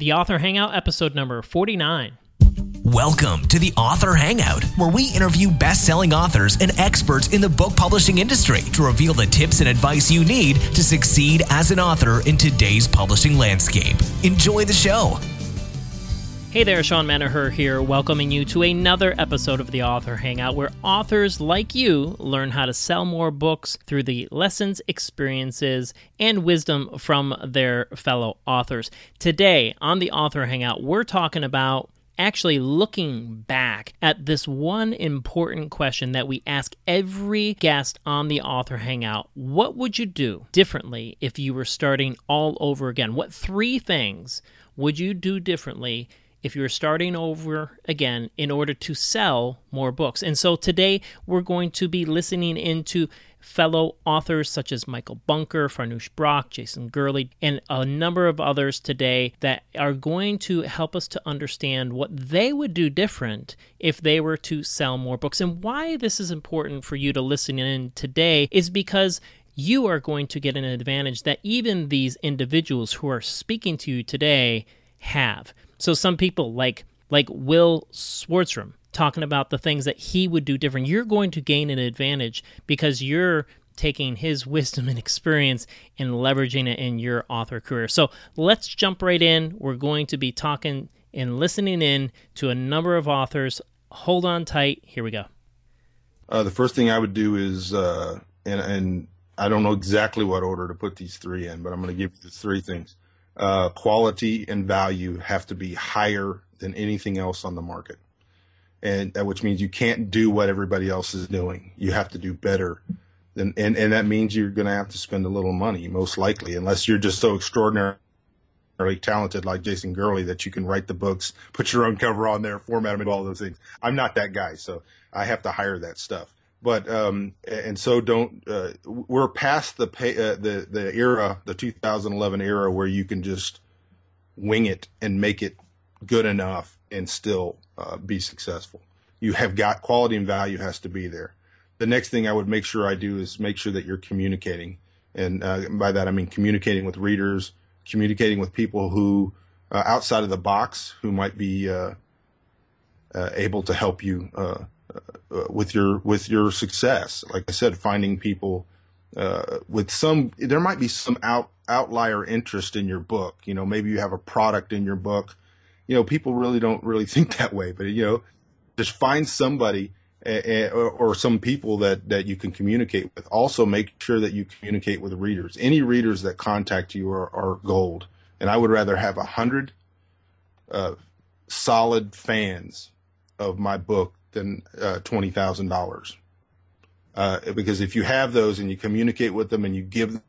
The Author Hangout, episode number 49. Welcome to the Author Hangout, where we interview best selling authors and experts in the book publishing industry to reveal the tips and advice you need to succeed as an author in today's publishing landscape. Enjoy the show. Hey there, Sean Manaher here, welcoming you to another episode of the Author Hangout, where authors like you learn how to sell more books through the lessons, experiences, and wisdom from their fellow authors. Today on the Author Hangout, we're talking about actually looking back at this one important question that we ask every guest on the Author Hangout What would you do differently if you were starting all over again? What three things would you do differently? If you're starting over again in order to sell more books. And so today we're going to be listening into fellow authors such as Michael Bunker, Farnoosh Brock, Jason Gurley, and a number of others today that are going to help us to understand what they would do different if they were to sell more books. And why this is important for you to listen in today is because you are going to get an advantage that even these individuals who are speaking to you today have. So some people like like Will Swartz-Rum talking about the things that he would do different. You're going to gain an advantage because you're taking his wisdom and experience and leveraging it in your author career. So let's jump right in. We're going to be talking and listening in to a number of authors. Hold on tight. Here we go. Uh, the first thing I would do is, uh, and, and I don't know exactly what order to put these three in, but I'm going to give you the three things uh, quality and value have to be higher than anything else on the market. And which means you can't do what everybody else is doing. You have to do better. Than, and, and that means you're going to have to spend a little money, most likely, unless you're just so extraordinarily talented like Jason Gurley that you can write the books, put your own cover on there, format them, and all those things. I'm not that guy, so I have to hire that stuff but um, and so don't uh, we're past the pay, uh, the the era the 2011 era where you can just wing it and make it good enough and still uh, be successful. You have got quality and value has to be there. The next thing i would make sure i do is make sure that you're communicating. And uh, by that i mean communicating with readers communicating with people who uh, outside of the box who might be uh, able to help you uh, with your with your success. Like I said, finding people uh, with some there might be some out outlier interest in your book. You know, maybe you have a product in your book. You know, people really don't really think that way, but you know, just find somebody or, or some people that that you can communicate with. Also, make sure that you communicate with readers. Any readers that contact you are, are gold, and I would rather have a hundred uh, solid fans of my book than uh, twenty thousand dollars. Uh, because if you have those and you communicate with them and you give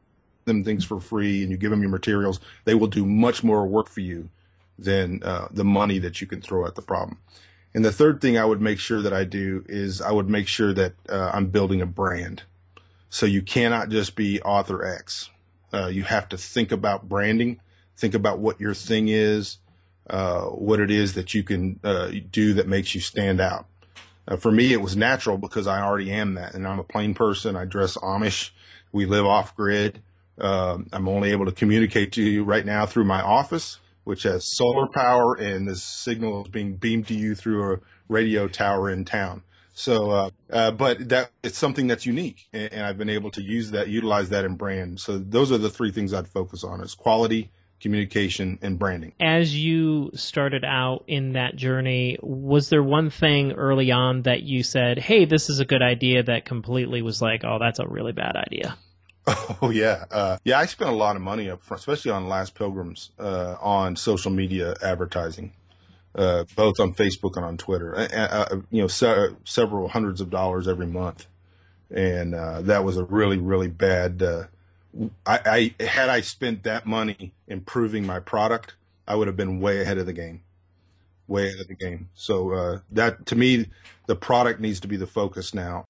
them things for free and you give them your materials, they will do much more work for you than uh, the money that you can throw at the problem. And the third thing I would make sure that I do is I would make sure that uh, I'm building a brand. So you cannot just be author X. Uh, you have to think about branding, think about what your thing is, uh, what it is that you can do that makes you stand out. Uh, for me, it was natural because I already am that, and I'm a plain person. I dress Amish. We live off grid. Uh, I'm only able to communicate to you right now through my office, which has solar power, and this signal is being beamed to you through a radio tower in town. So, uh, uh, but that it's something that's unique, and, and I've been able to use that, utilize that in brand. So those are the three things I'd focus on: is quality, communication, and branding. As you started out in that journey, was there one thing early on that you said, hey, this is a good idea that completely was like, oh, that's a really bad idea? Oh yeah, uh, yeah. I spent a lot of money up front, especially on Last Pilgrims, uh, on social media advertising, uh, both on Facebook and on Twitter. Uh, you know, se- several hundreds of dollars every month, and uh, that was a really, really bad uh, I, I had I spent that money improving my product, I would have been way ahead of the game, way ahead of the game. So uh, that to me, the product needs to be the focus now.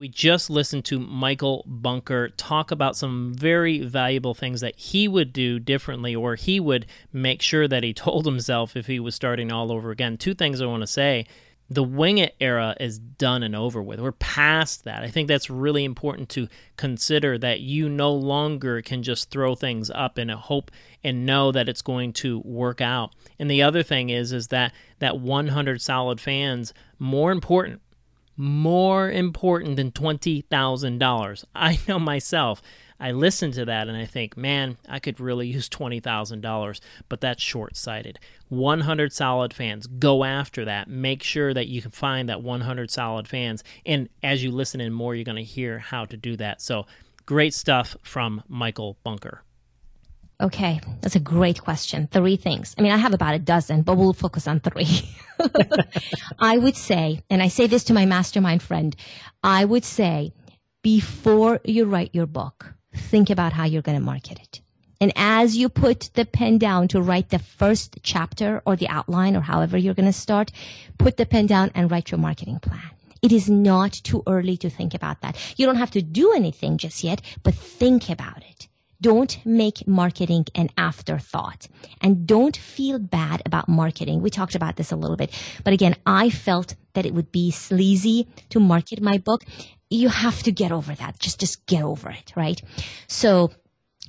We just listened to Michael Bunker talk about some very valuable things that he would do differently, or he would make sure that he told himself if he was starting all over again. Two things I want to say the wing it era is done and over with. We're past that. I think that's really important to consider that you no longer can just throw things up and hope and know that it's going to work out. And the other thing is is that that 100 solid fans more important more important than $20,000. I know myself. I listen to that and I think, man, I could really use $20,000, but that's short sighted. 100 solid fans, go after that. Make sure that you can find that 100 solid fans. And as you listen in more, you're going to hear how to do that. So great stuff from Michael Bunker. Okay, that's a great question. Three things. I mean, I have about a dozen, but we'll focus on three. I would say, and I say this to my mastermind friend, I would say before you write your book, think about how you're going to market it. And as you put the pen down to write the first chapter or the outline or however you're going to start, put the pen down and write your marketing plan. It is not too early to think about that. You don't have to do anything just yet, but think about it. Don't make marketing an afterthought and don't feel bad about marketing. We talked about this a little bit, but again, I felt that it would be sleazy to market my book you have to get over that. Just, just get over it, right? So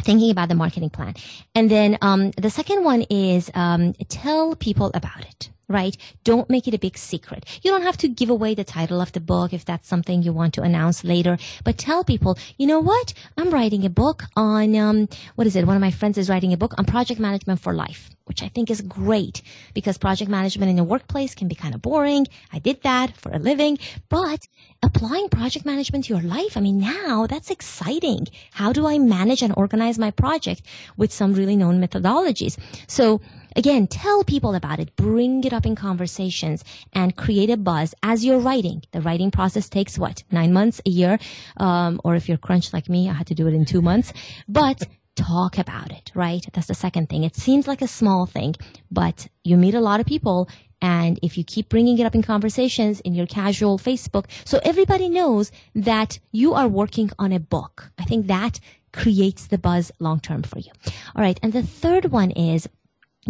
thinking about the marketing plan. And then, um, the second one is, um, tell people about it right? Don't make it a big secret. You don't have to give away the title of the book if that's something you want to announce later, but tell people, you know what? I'm writing a book on, um, what is it? One of my friends is writing a book on project management for life, which I think is great because project management in the workplace can be kind of boring. I did that for a living, but applying project management to your life, I mean, now that's exciting. How do I manage and organize my project with some really known methodologies? So Again, tell people about it, bring it up in conversations and create a buzz as you're writing. The writing process takes what? Nine months, a year? Um, or if you're crunched like me, I had to do it in two months. But talk about it, right? That's the second thing. It seems like a small thing, but you meet a lot of people and if you keep bringing it up in conversations in your casual Facebook, so everybody knows that you are working on a book. I think that creates the buzz long term for you. All right. And the third one is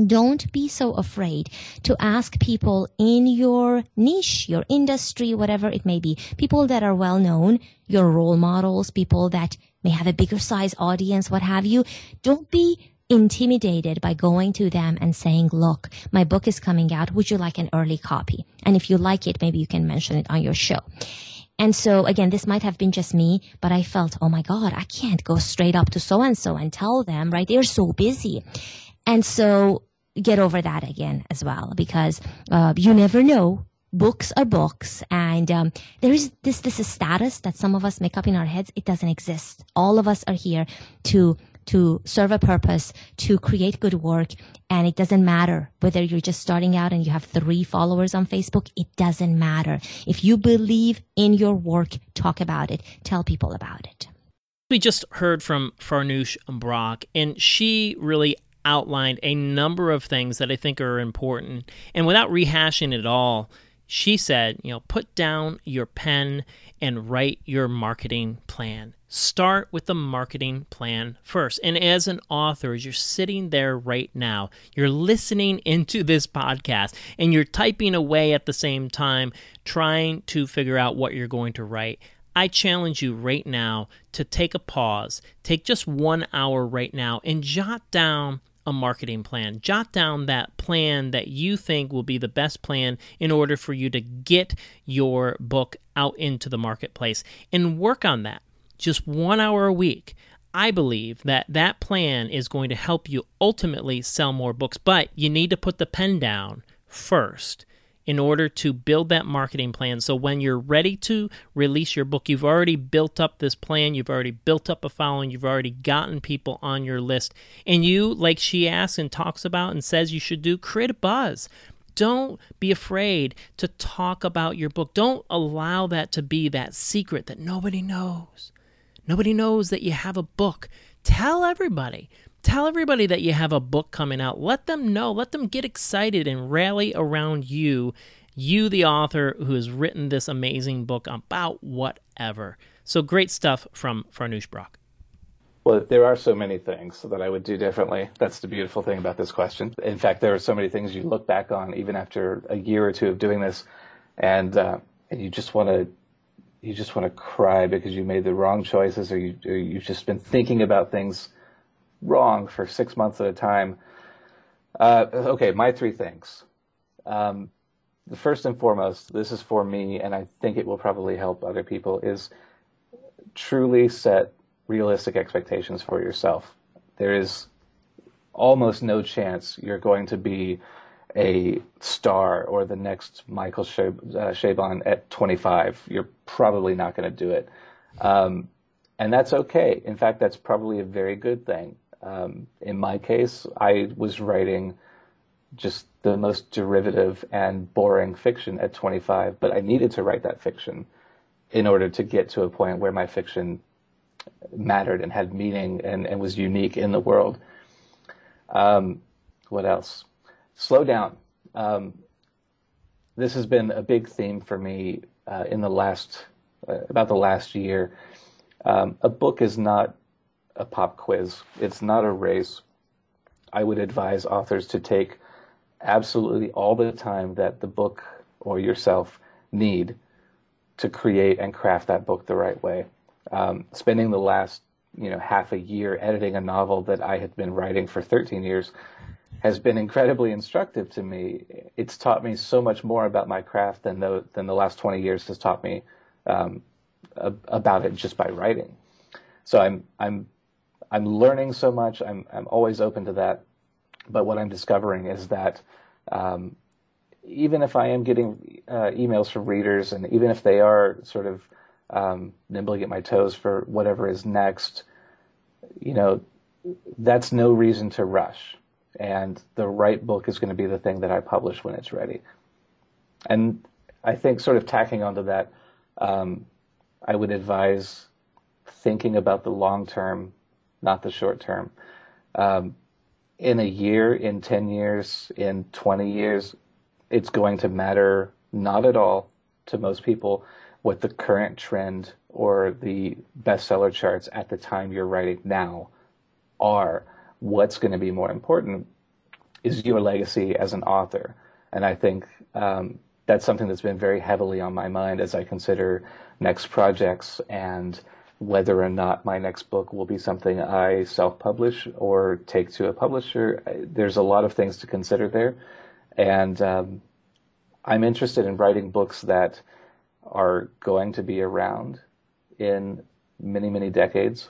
don't be so afraid to ask people in your niche, your industry, whatever it may be, people that are well known, your role models, people that may have a bigger size audience, what have you. Don't be intimidated by going to them and saying, look, my book is coming out. Would you like an early copy? And if you like it, maybe you can mention it on your show. And so again, this might have been just me, but I felt, oh my God, I can't go straight up to so and so and tell them, right? They're so busy. And so get over that again as well because uh, you never know. Books are books and um, there is this this status that some of us make up in our heads. It doesn't exist. All of us are here to to serve a purpose to create good work and it doesn't matter whether you're just starting out and you have three followers on facebook. It doesn't matter. If you believe in your work talk about it. Tell people about it. We just heard from Farnoosh Brock, and she really outlined a number of things that I think are important. And without rehashing it all, she said, you know, put down your pen and write your marketing plan. Start with the marketing plan first. And as an author, as you're sitting there right now, you're listening into this podcast and you're typing away at the same time, trying to figure out what you're going to write. I challenge you right now to take a pause, take just one hour right now, and jot down a marketing plan. Jot down that plan that you think will be the best plan in order for you to get your book out into the marketplace and work on that. Just one hour a week. I believe that that plan is going to help you ultimately sell more books, but you need to put the pen down first in order to build that marketing plan. So when you're ready to release your book, you've already built up this plan, you've already built up a following, you've already gotten people on your list. And you, like she asks and talks about and says you should do, create a buzz. Don't be afraid to talk about your book. Don't allow that to be that secret that nobody knows. Nobody knows that you have a book. Tell everybody. Tell everybody that you have a book coming out. Let them know. Let them get excited and rally around you, you, the author who has written this amazing book about whatever. So great stuff from Farnoosh Brock. Well, there are so many things that I would do differently. That's the beautiful thing about this question. In fact, there are so many things you look back on even after a year or two of doing this and uh, and you just want to you just want to cry because you made the wrong choices or, you, or you've just been thinking about things wrong for six months at a time. Uh, okay, my three things. Um, the first and foremost, this is for me, and I think it will probably help other people, is truly set realistic expectations for yourself. There is almost no chance you're going to be a star or the next Michael Chabon uh, at 25. You're probably not going to do it. Um, and that's okay. In fact, that's probably a very good thing. Um, in my case, I was writing just the most derivative and boring fiction at 25, but I needed to write that fiction in order to get to a point where my fiction mattered and had meaning and, and was unique in the world. Um, what else? Slow down. Um, this has been a big theme for me uh, in the last uh, about the last year. Um, a book is not a pop quiz. It's not a race. I would advise authors to take absolutely all the time that the book or yourself need to create and craft that book the right way. Um, spending the last you know half a year editing a novel that I had been writing for 13 years has been incredibly instructive to me. It's taught me so much more about my craft than the than the last 20 years has taught me um, about it just by writing. So I'm I'm I'm learning so much. I'm I'm always open to that. But what I'm discovering is that um, even if I am getting uh, emails from readers, and even if they are sort of um, nibbling at my toes for whatever is next, you know, that's no reason to rush. And the right book is going to be the thing that I publish when it's ready. And I think, sort of tacking onto that, um, I would advise thinking about the long term, not the short term. Um, in a year, in 10 years, in 20 years, it's going to matter not at all to most people what the current trend or the bestseller charts at the time you're writing now are. What's going to be more important is your legacy as an author. And I think um, that's something that's been very heavily on my mind as I consider next projects and whether or not my next book will be something I self publish or take to a publisher. There's a lot of things to consider there. And um, I'm interested in writing books that are going to be around in many, many decades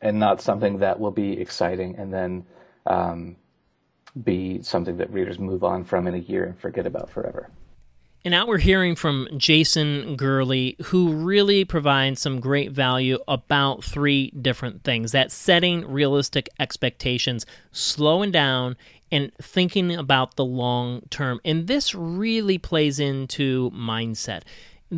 and not something that will be exciting and then um, be something that readers move on from in a year and forget about forever. And now we're hearing from Jason Gurley, who really provides some great value about three different things that setting realistic expectations, slowing down, and thinking about the long term. And this really plays into mindset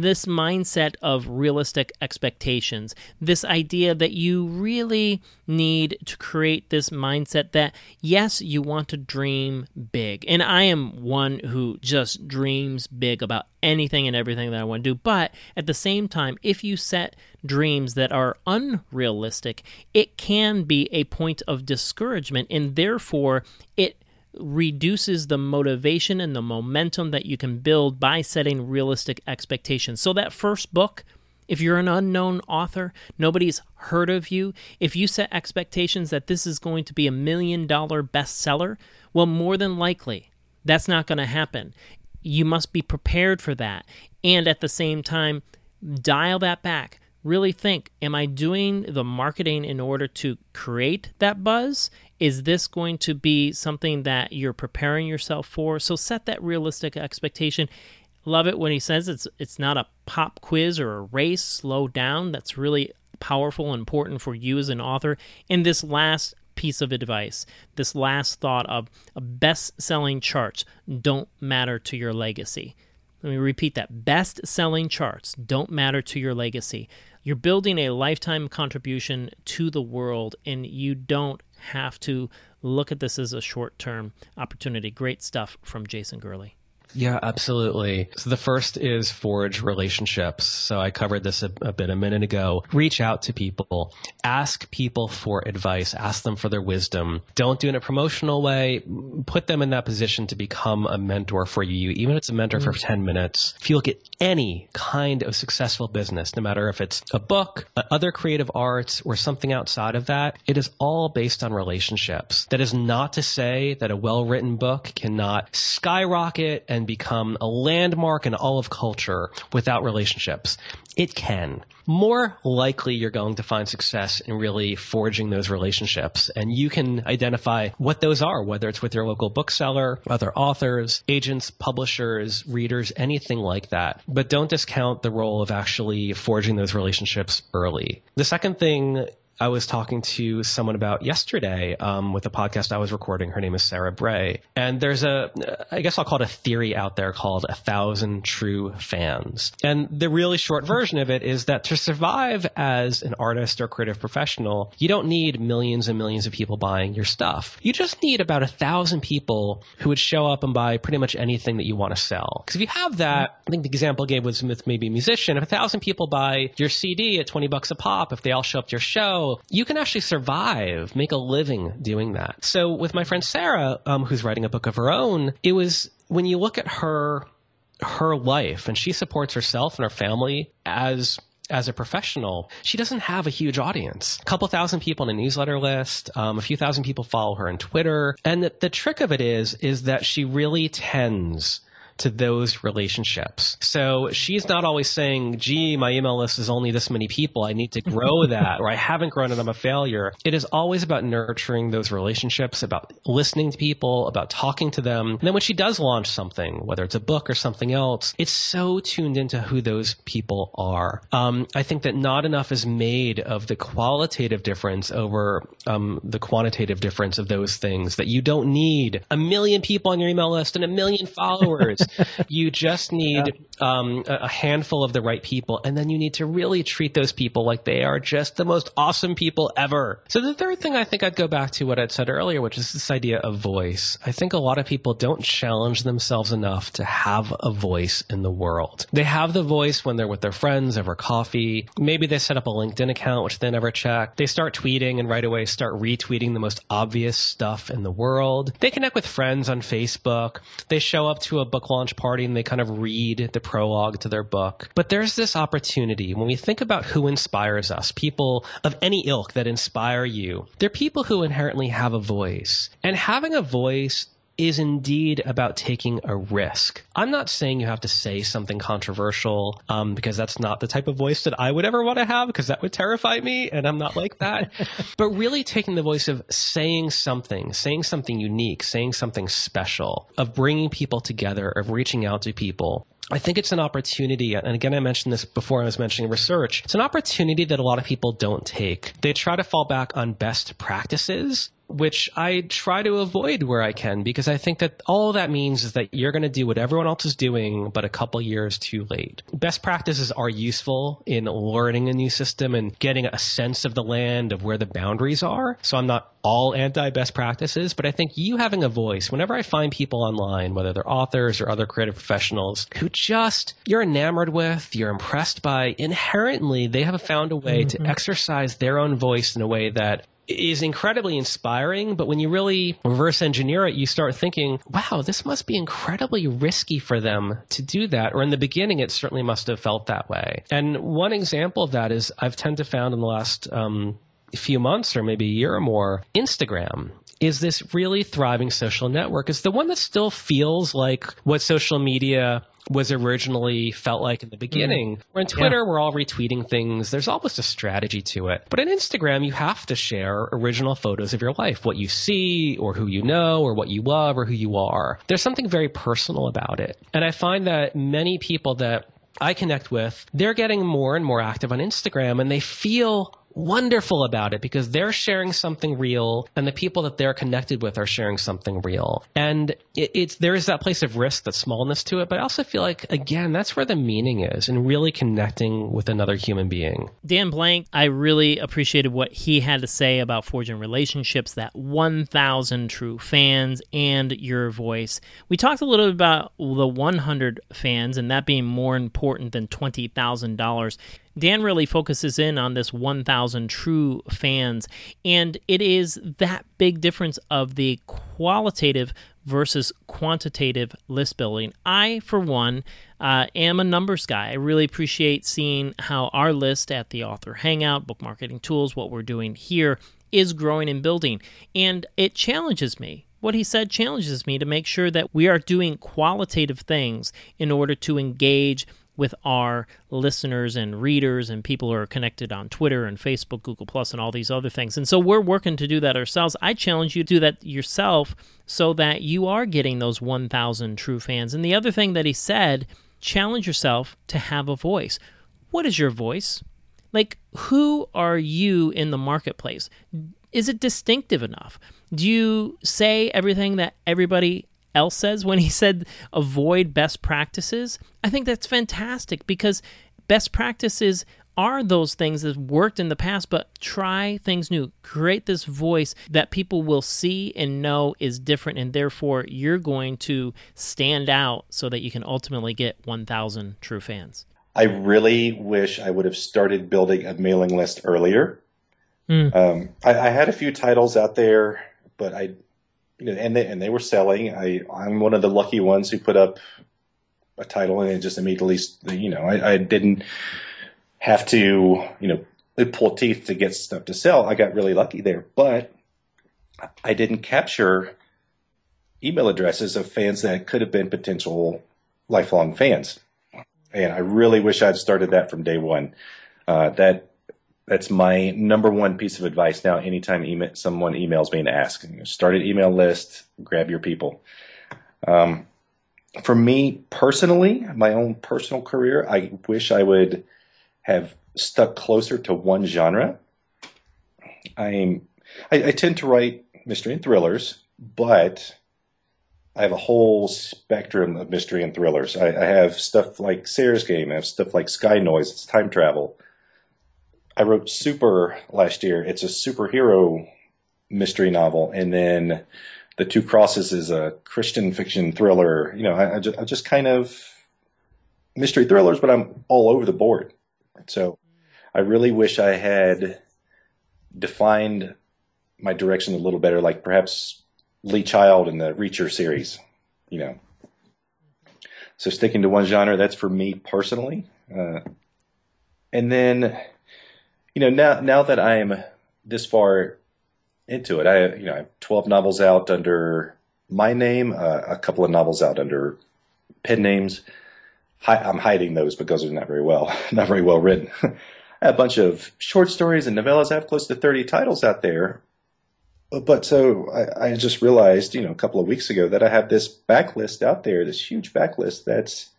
this mindset of realistic expectations, this idea that you really need to create this mindset that, yes, you want to dream big. And I am one who just dreams big about anything and everything that I want to do. But at the same time, if you set dreams that are unrealistic, it can be a point of discouragement. And therefore, it reduces the motivation and the momentum that you can build by setting realistic expectations. So, that first book, if you're an unknown author, nobody's heard of you, if you set expectations that this is going to be a million dollar bestseller, well, more than likely, that's not going to happen. You must be prepared for that. And at the same time, dial that back really think am I doing the marketing in order to create that buzz? Is this going to be something that you're preparing yourself for? So set that realistic expectation. Love it when he says it's it's not a pop quiz or a race. Slow down. That's really powerful and important for you as an author. And this last piece of advice, this last thought of best-selling charts don't matter to your legacy. Let me repeat that. Best selling charts don't matter to your legacy. You're building a lifetime contribution to the world, and you don't have to look at this as a short term opportunity. Great stuff from Jason Gurley. Yeah, absolutely. So the first is forge relationships. So I covered this a, a, bit a minute ago. Reach out to people, ask people for advice, ask them for their wisdom. Don't do it in a promotional way. Put them in that position to become a mentor for you, even if it's a mentor mm-hmm. for 10 minutes. If you look at any kind of successful business, no matter if it's a book, other creative arts, or something outside of that, it is all based on relationships. That is not to say that a well written book cannot skyrocket and become a landmark in all of culture without relationships. It can. More likely you're going to find success in really forging those relationships. And you can identify what those are, whether it's with your local bookseller, other authors, agents, publishers, readers, anything like that. But don't discount the role of actually forging those relationships early. The second thing I was talking to someone about yesterday um, with a podcast I was recording. Her name is Sarah Bray. And there's a, I guess I'll call it a theory out there called a thousand true fans. And the really short version of it is that to survive as an artist or creative professional, you don't need millions and millions of people buying your stuff. You just need about a thousand people who would show up and buy pretty much anything that you want to sell. Because if you have that, I think the example I gave was with maybe a musician. If a thousand people buy your CD at 20 bucks a pop, if they all show up to your you can actually survive, make a living doing that. So with my friend Sarah, um, who's writing a book of her own, it was when you look at her her life and she supports herself and her family as as a professional, she doesn't have a huge audience. A couple thousand people on a newsletter list, um, a few thousand people follow her on Twitter. And the, the trick of it is, is that she really tends to those relationships. So she's not always saying, gee, my email list is only this many people. I need to grow that, or I haven't grown it. I'm a failure. It is always about nurturing those relationships, about listening to people, about talking to them. And then when she does launch something, whether it's a book or something else, it's so tuned into who those people are. Um, I think that not enough is made of the qualitative difference over um, the quantitative difference of those things that you don't need a million people on your email list and a million followers you just need yeah. um, a handful of the right people, and then you need to really treat those people like they are just the most awesome people ever. So the third thing I think I'd go back to what I'd said earlier, which is this idea of voice. I think a lot of people don't challenge themselves enough to have a voice in the world. They have the voice when they're with their friends over coffee. Maybe they set up a LinkedIn account, which they never check. They start tweeting and right away start retweeting the most obvious stuff in the world. They connect with friends on Facebook. They show up to a book launch party and they kind of read the prologue to their book. But there's this opportunity when we think about who inspires us, people of any ilk that inspire you, they're people who inherently have a voice. And having a voice is indeed about taking a risk. I'm not saying you have to say something controversial um, because that's not the type of voice that I would ever want to have because that would terrify me and I'm not like that. but really taking the voice of saying something, saying something unique, saying something special, of bringing people together, of reaching out to people. I think it's an opportunity, and again, I mentioned this before I was mentioning research. It's an opportunity that a lot of people don't take. They try to fall back on best practices which I try to avoid where I can because I think that all that means is that you're going to do what everyone else is doing, but a couple years too late. Best practices are useful in learning a new system and getting a sense of the land of where the boundaries are. So I'm not all anti best practices, but I think you having a voice, whenever I find people online, whether they're authors or other creative professionals who just you're enamored with, you're impressed by, inherently they have found a way mm-hmm. to exercise their own voice in a way that is incredibly inspiring, but when you really reverse engineer it, you start thinking, wow, this must be incredibly risky for them to do that. Or in the beginning, it certainly must have felt that way. And one example of that is I've tend to found in the last um, few months or maybe a year or more, Instagram is this really thriving social network. It's the one that still feels like what social media was originally felt like in the beginning. Mm. Where on Twitter, yeah. we're all retweeting things. There's almost a strategy to it. But on Instagram, you have to share original photos of your life, what you see or who you know or what you love or who you are. There's something very personal about it. And I find that many people that I connect with, they're getting more and more active on Instagram and they feel wonderful about it because they're sharing something real and the people that they're connected with are sharing something real. And it, it's, there is that place of risk, that smallness to it, but I also feel like, again, that's where the meaning is and really connecting with another human being. Dan Blank, I really appreciated what he had to say about forging relationships, that 1,000 true fans and your voice. We talked a little bit about the 100 fans and that being more important than $20,000. Dan really focuses in on this 1,000 true fans, and it is that big difference of the qualitative versus quantitative list building. I, for one, uh, am a numbers guy. I really appreciate seeing how our list at the Author Hangout, Book Marketing Tools, what we're doing here, is growing and building. And it challenges me. What he said challenges me to make sure that we are doing qualitative things in order to engage with our listeners and readers and people who are connected on Twitter and Facebook, Google Plus, and all these other things. And so we're working to do that ourselves. I challenge you to do that yourself so that you are getting those 1,000 true fans. And the other thing that he said, challenge yourself to have a voice. What is your voice? Like, who are you in the marketplace? Is it distinctive enough? Do you say everything that everybody else says when he said avoid best practices. I think that's fantastic because best practices are those things that worked in the past, but try things new. Create this voice that people will see and know is different, and therefore you're going to stand out so that you can ultimately get 1,000 true fans. I really wish I would have started building a mailing list earlier. Mm. Um, I, I, had a few titles out there, but I and they and they were selling. I I'm one of the lucky ones who put up a title and it just immediately, you know, I, I didn't have to, you know, pull teeth to get stuff to sell. I got really lucky there, but I didn't capture email addresses of fans that could have been potential lifelong fans. And I really wish I'd started that from day one. Uh, that that's my number one piece of advice now. Anytime email, someone emails me and asks, start an email list, grab your people. Um, for me personally, my own personal career, I wish I would have stuck closer to one genre. I'm, I, I tend to write mystery and thrillers, but I have a whole spectrum of mystery and thrillers. I, I have stuff like Sara's Game. I have stuff like Sky Noise. It's time travel. I wrote Super last year. It's a superhero mystery novel, and then The Two Crosses is a Christian fiction thriller. You know, I, I, just, I just kind of mystery thrillers, but I'm all over the board. So I really wish I had defined my direction a little better, like perhaps Lee Child in the Reacher series. You know, so sticking to one genre, that's for me personally. Uh, and then you know, now now that I am this far into it, I you know I have twelve novels out under my name, uh, a couple of novels out under pen names. Hi, I'm hiding those because they're not very well not very well written. I have a bunch of short stories and novellas. I have close to thirty titles out there. But so I, I just realized, you know, a couple of weeks ago that I have this backlist out there, this huge backlist that's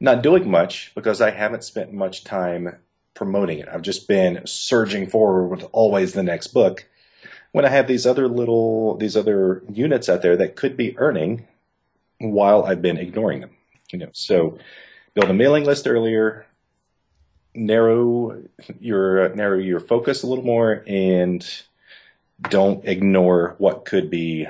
not doing much because I haven't spent much time promoting it. I've just been surging forward with always the next book. When I have these other little, these other units out there that could be earning while I've been ignoring them, you know, so build a mailing list earlier, narrow your, narrow your focus a little more and don't ignore what could be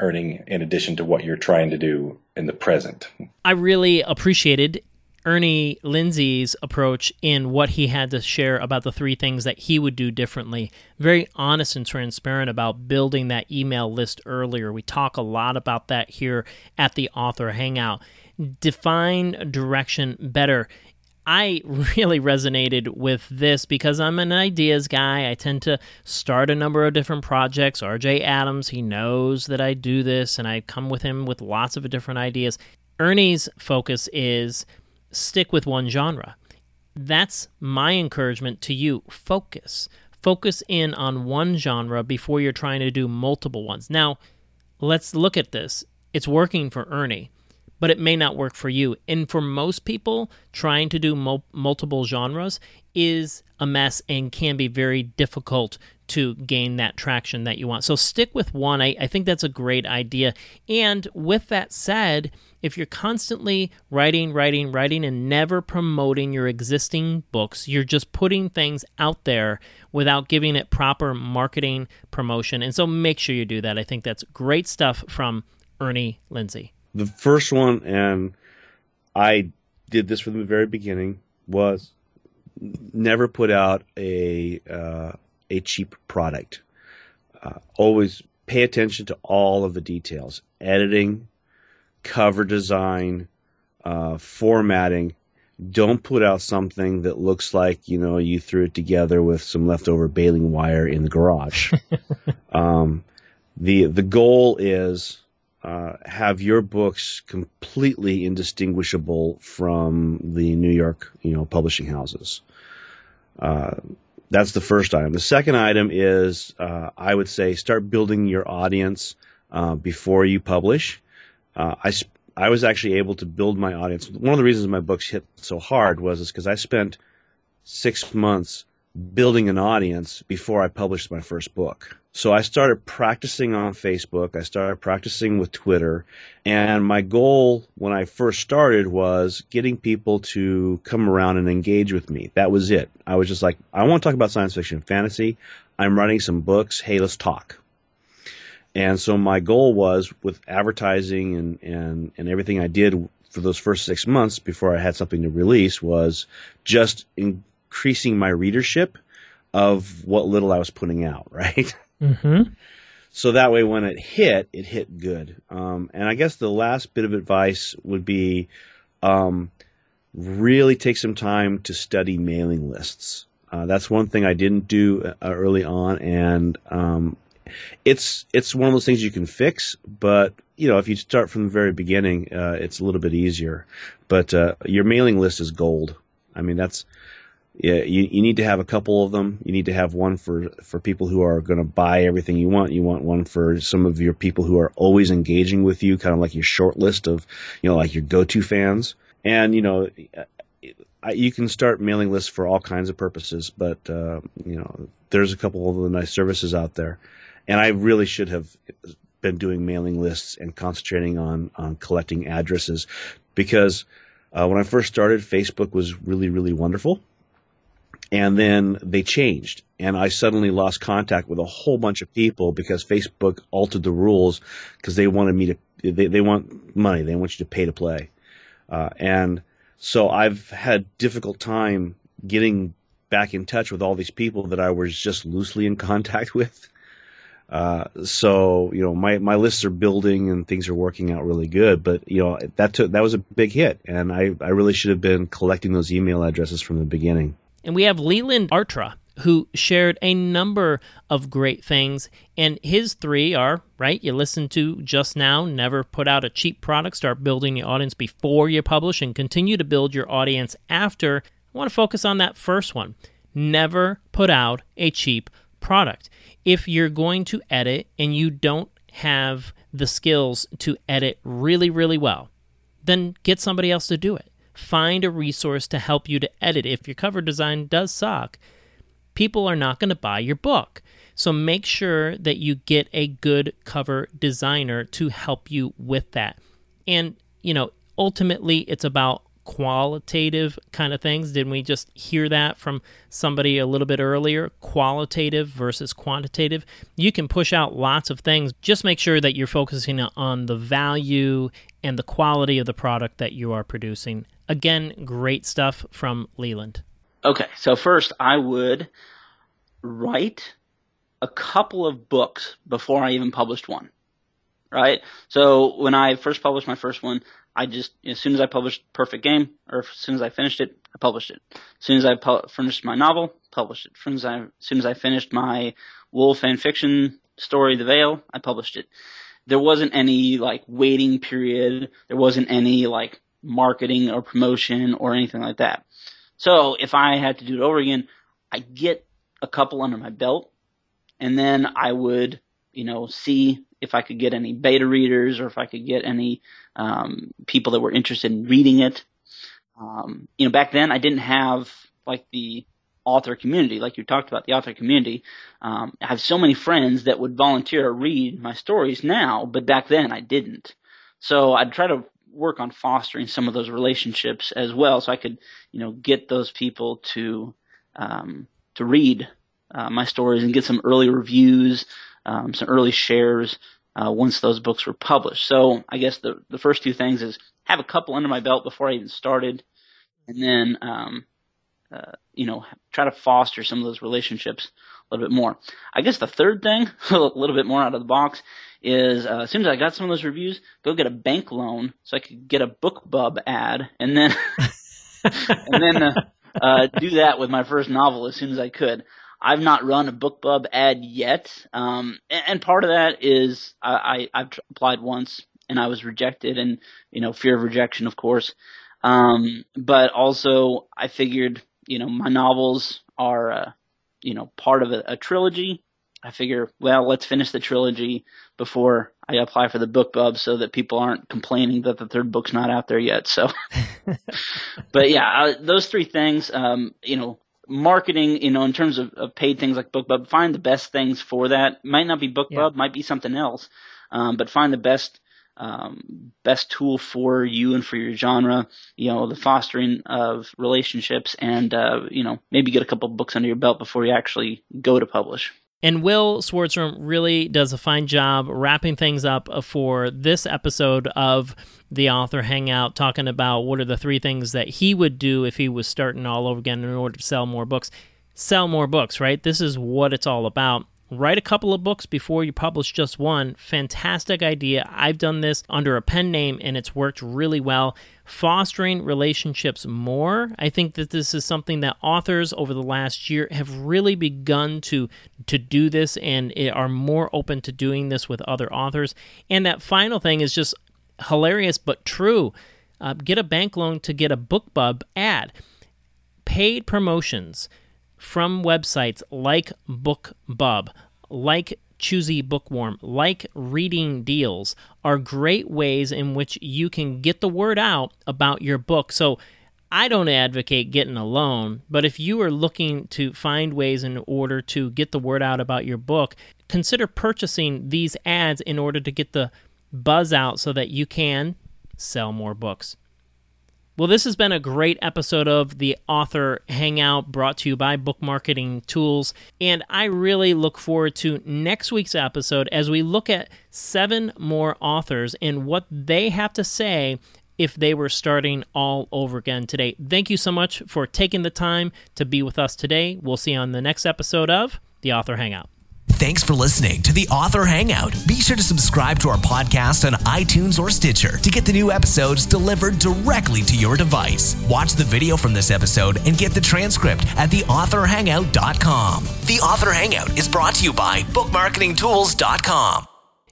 earning in addition to what you're trying to do in the present. I really appreciated Ernie Lindsey's approach in what he had to share about the three things that he would do differently. Very honest and transparent about building that email list earlier. We talk a lot about that here at the Author Hangout. Define direction better. I really resonated with this because I'm an ideas guy. I tend to start a number of different projects. RJ Adams, he knows that I do this, and I come with him with lots of different ideas. Ernie's focus is stick with one genre. That's my encouragement to you. Focus. Focus in on one genre before you're trying to do multiple ones. Now, let's look at this. It's working for Ernie, but it may not work for you. And for most people, trying to do mul- multiple genres is a mess and can be very difficult to gain that traction that you want. So stick with one. I, I think that's a great idea. And with that said, if you're constantly writing, writing, writing, and never promoting your existing books, you're just putting things out there without giving it proper marketing promotion. And so make sure you do that. I think that's great stuff from Ernie Lindsey. The first one, and I did this from the very beginning, was never put out a uh, a cheap product. Uh, always pay attention to all of the details: editing, cover design, uh, formatting. Don't put out something that looks like you know you threw it together with some leftover baling wire in the garage. um, the the goal is uh, have your books completely indistinguishable from the New York you know publishing houses. Uh, that's the first item. The second item is uh, I would say start building your audience uh, before you publish. Uh, I I was actually able to build my audience. One of the reasons my books hit so hard was because I spent six months building an audience before I published my first book. So I started practicing on Facebook. I started practicing with Twitter. And my goal when I first started was getting people to come around and engage with me. That was it. I was just like, I want to talk about science fiction fantasy. I'm writing some books. Hey, let's talk. And so my goal was with advertising and, and, and everything I did for those first six months before I had something to release was just increasing my readership of what little I was putting out, right? Mm-hmm. So that way, when it hit, it hit good. Um, and I guess the last bit of advice would be um, really take some time to study mailing lists. Uh, that's one thing I didn't do uh, early on, and um, it's it's one of those things you can fix. But you know, if you start from the very beginning, uh, it's a little bit easier. But uh, your mailing list is gold. I mean, that's yeah, you, you need to have a couple of them. You need to have one for, for people who are going to buy everything you want. You want one for some of your people who are always engaging with you, kind of like your short list of, you know, like your go-to fans. And, you know, you can start mailing lists for all kinds of purposes, but, uh, you know, there's a couple of the nice services out there. And I really should have been doing mailing lists and concentrating on, on collecting addresses because, uh, when I first started, Facebook was really, really wonderful and then they changed. And i suddenly lost contact with a whole bunch of people because facebook altered the rules because they wanted me to they, they want money. They want you to pay to play. Uh, and so i've had difficult time getting back in touch with all these people that i was just loosely in contact with. Uh, so you know my, my lists are building and things are working out really good but you know that took that was a big hit. And I, I really should have been collecting those email addresses from the beginning and we have Leland Artra, who shared a number of great things. And his three are, right, you listen to just now, never put out a cheap product, start building your audience before you publish, and continue to build your audience after. I want to focus on that first one. Never put out a cheap product. If you're going to edit and you don't have the skills to edit really, really well, then get somebody else to do it find a resource to help you to edit. If your cover design does suck, people are not going to buy your book. So make sure that you get a good cover designer to help you with that. And, you know, ultimately it's about qualitative kind of things. Didn't we just hear that from somebody a little bit earlier? Qualitative versus quantitative. You can push out lots of things. Just make sure that you're focusing on the value and the quality of the product that you are producing Again, great stuff from Leland. Okay, so first I would write a couple of books before I even published one. Right? So when I first published my first one, I just as soon as I published Perfect Game, or as soon as I finished it, I published it. As soon as I pu- finished my novel, published it. As soon as I, as soon as I finished my Wool fan fiction story, The Veil, I published it. There wasn't any like waiting period. There wasn't any like marketing or promotion or anything like that. So if I had to do it over again, I'd get a couple under my belt and then I would, you know, see if I could get any beta readers or if I could get any um, people that were interested in reading it. Um, you know, back then I didn't have like the author community, like you talked about the author community. Um, I have so many friends that would volunteer to read my stories now, but back then I didn't. So I'd try to work on fostering some of those relationships as well, so I could, you know, get those people to um, to read uh, my stories and get some early reviews, um, some early shares uh, once those books were published. So I guess the the first two things is have a couple under my belt before I even started, and then um, uh, you know try to foster some of those relationships a little bit more. I guess the third thing, a little bit more out of the box, is uh, as soon as I got some of those reviews, go get a bank loan so I could get a BookBub ad, and then and then uh, uh, do that with my first novel as soon as I could. I've not run a BookBub ad yet, um, and, and, part of that is I, I, have applied once and I was rejected, and you know fear of rejection, of course. Um, but also I figured you know my novels are uh, you know part of a, a trilogy. I figure, well, let's finish the trilogy before I apply for the book BookBub, so that people aren't complaining that the third book's not out there yet. So, but yeah, uh, those three things, um, you know, marketing, you know, in terms of, of paid things like BookBub, find the best things for that. Might not be BookBub, yeah. might be something else, um, but find the best um, best tool for you and for your genre. You know, the fostering of relationships, and uh, you know, maybe get a couple books under your belt before you actually go to publish. And Will Swartzrum really does a fine job wrapping things up for this episode of the Author Hangout, talking about what are the three things that he would do if he was starting all over again in order to sell more books. Sell more books, right? This is what it's all about write a couple of books before you publish just one. Fantastic idea. I've done this under a pen name and it's worked really well. Fostering relationships more. I think that this is something that authors over the last year have really begun to to do this and are more open to doing this with other authors. And that final thing is just hilarious but true. Uh, get a bank loan to get a BookBub ad. Paid promotions from websites like BookBub, like Choosy Bookworm, like Reading Deals are great ways in which you can get the word out about your book. So I don't advocate getting a loan, but if you are looking to find ways in order to get the word out about your book, consider purchasing these ads in order to get the buzz out so that you can sell more books. Well, this has been a great episode of the Author Hangout brought to you by Book Marketing Tools. And I really look forward to next week's episode as we look at seven more authors and what they have to say if they were starting all over again today. Thank you so much for taking the time to be with us today. We'll see you on the next episode of the Author Hangout. Thanks for listening to the Author Hangout. Be sure to subscribe to our podcast on iTunes or Stitcher to get the new episodes delivered directly to your device. Watch the video from this episode and get the transcript at theauthorhangout.com. The Author Hangout is brought to you by bookmarketingtools.com.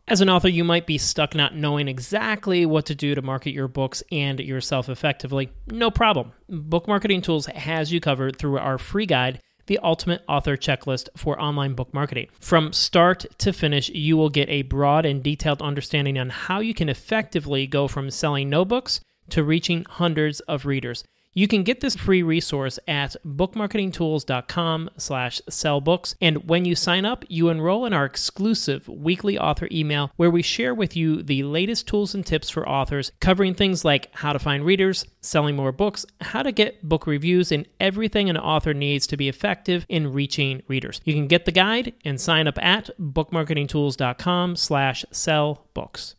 As an author, you might be stuck not knowing exactly what to do to market your books and yourself effectively. No problem. Book Marketing Tools has you covered through our free guide the ultimate author checklist for online book marketing. From start to finish, you will get a broad and detailed understanding on how you can effectively go from selling no books to reaching hundreds of readers. You can get this free resource at bookmarketingtools.com slash sellbooks. And when you sign up, you enroll in our exclusive weekly author email where we share with you the latest tools and tips for authors, covering things like how to find readers, selling more books, how to get book reviews, and everything an author needs to be effective in reaching readers. You can get the guide and sign up at bookmarketingtools.com slash sellbooks.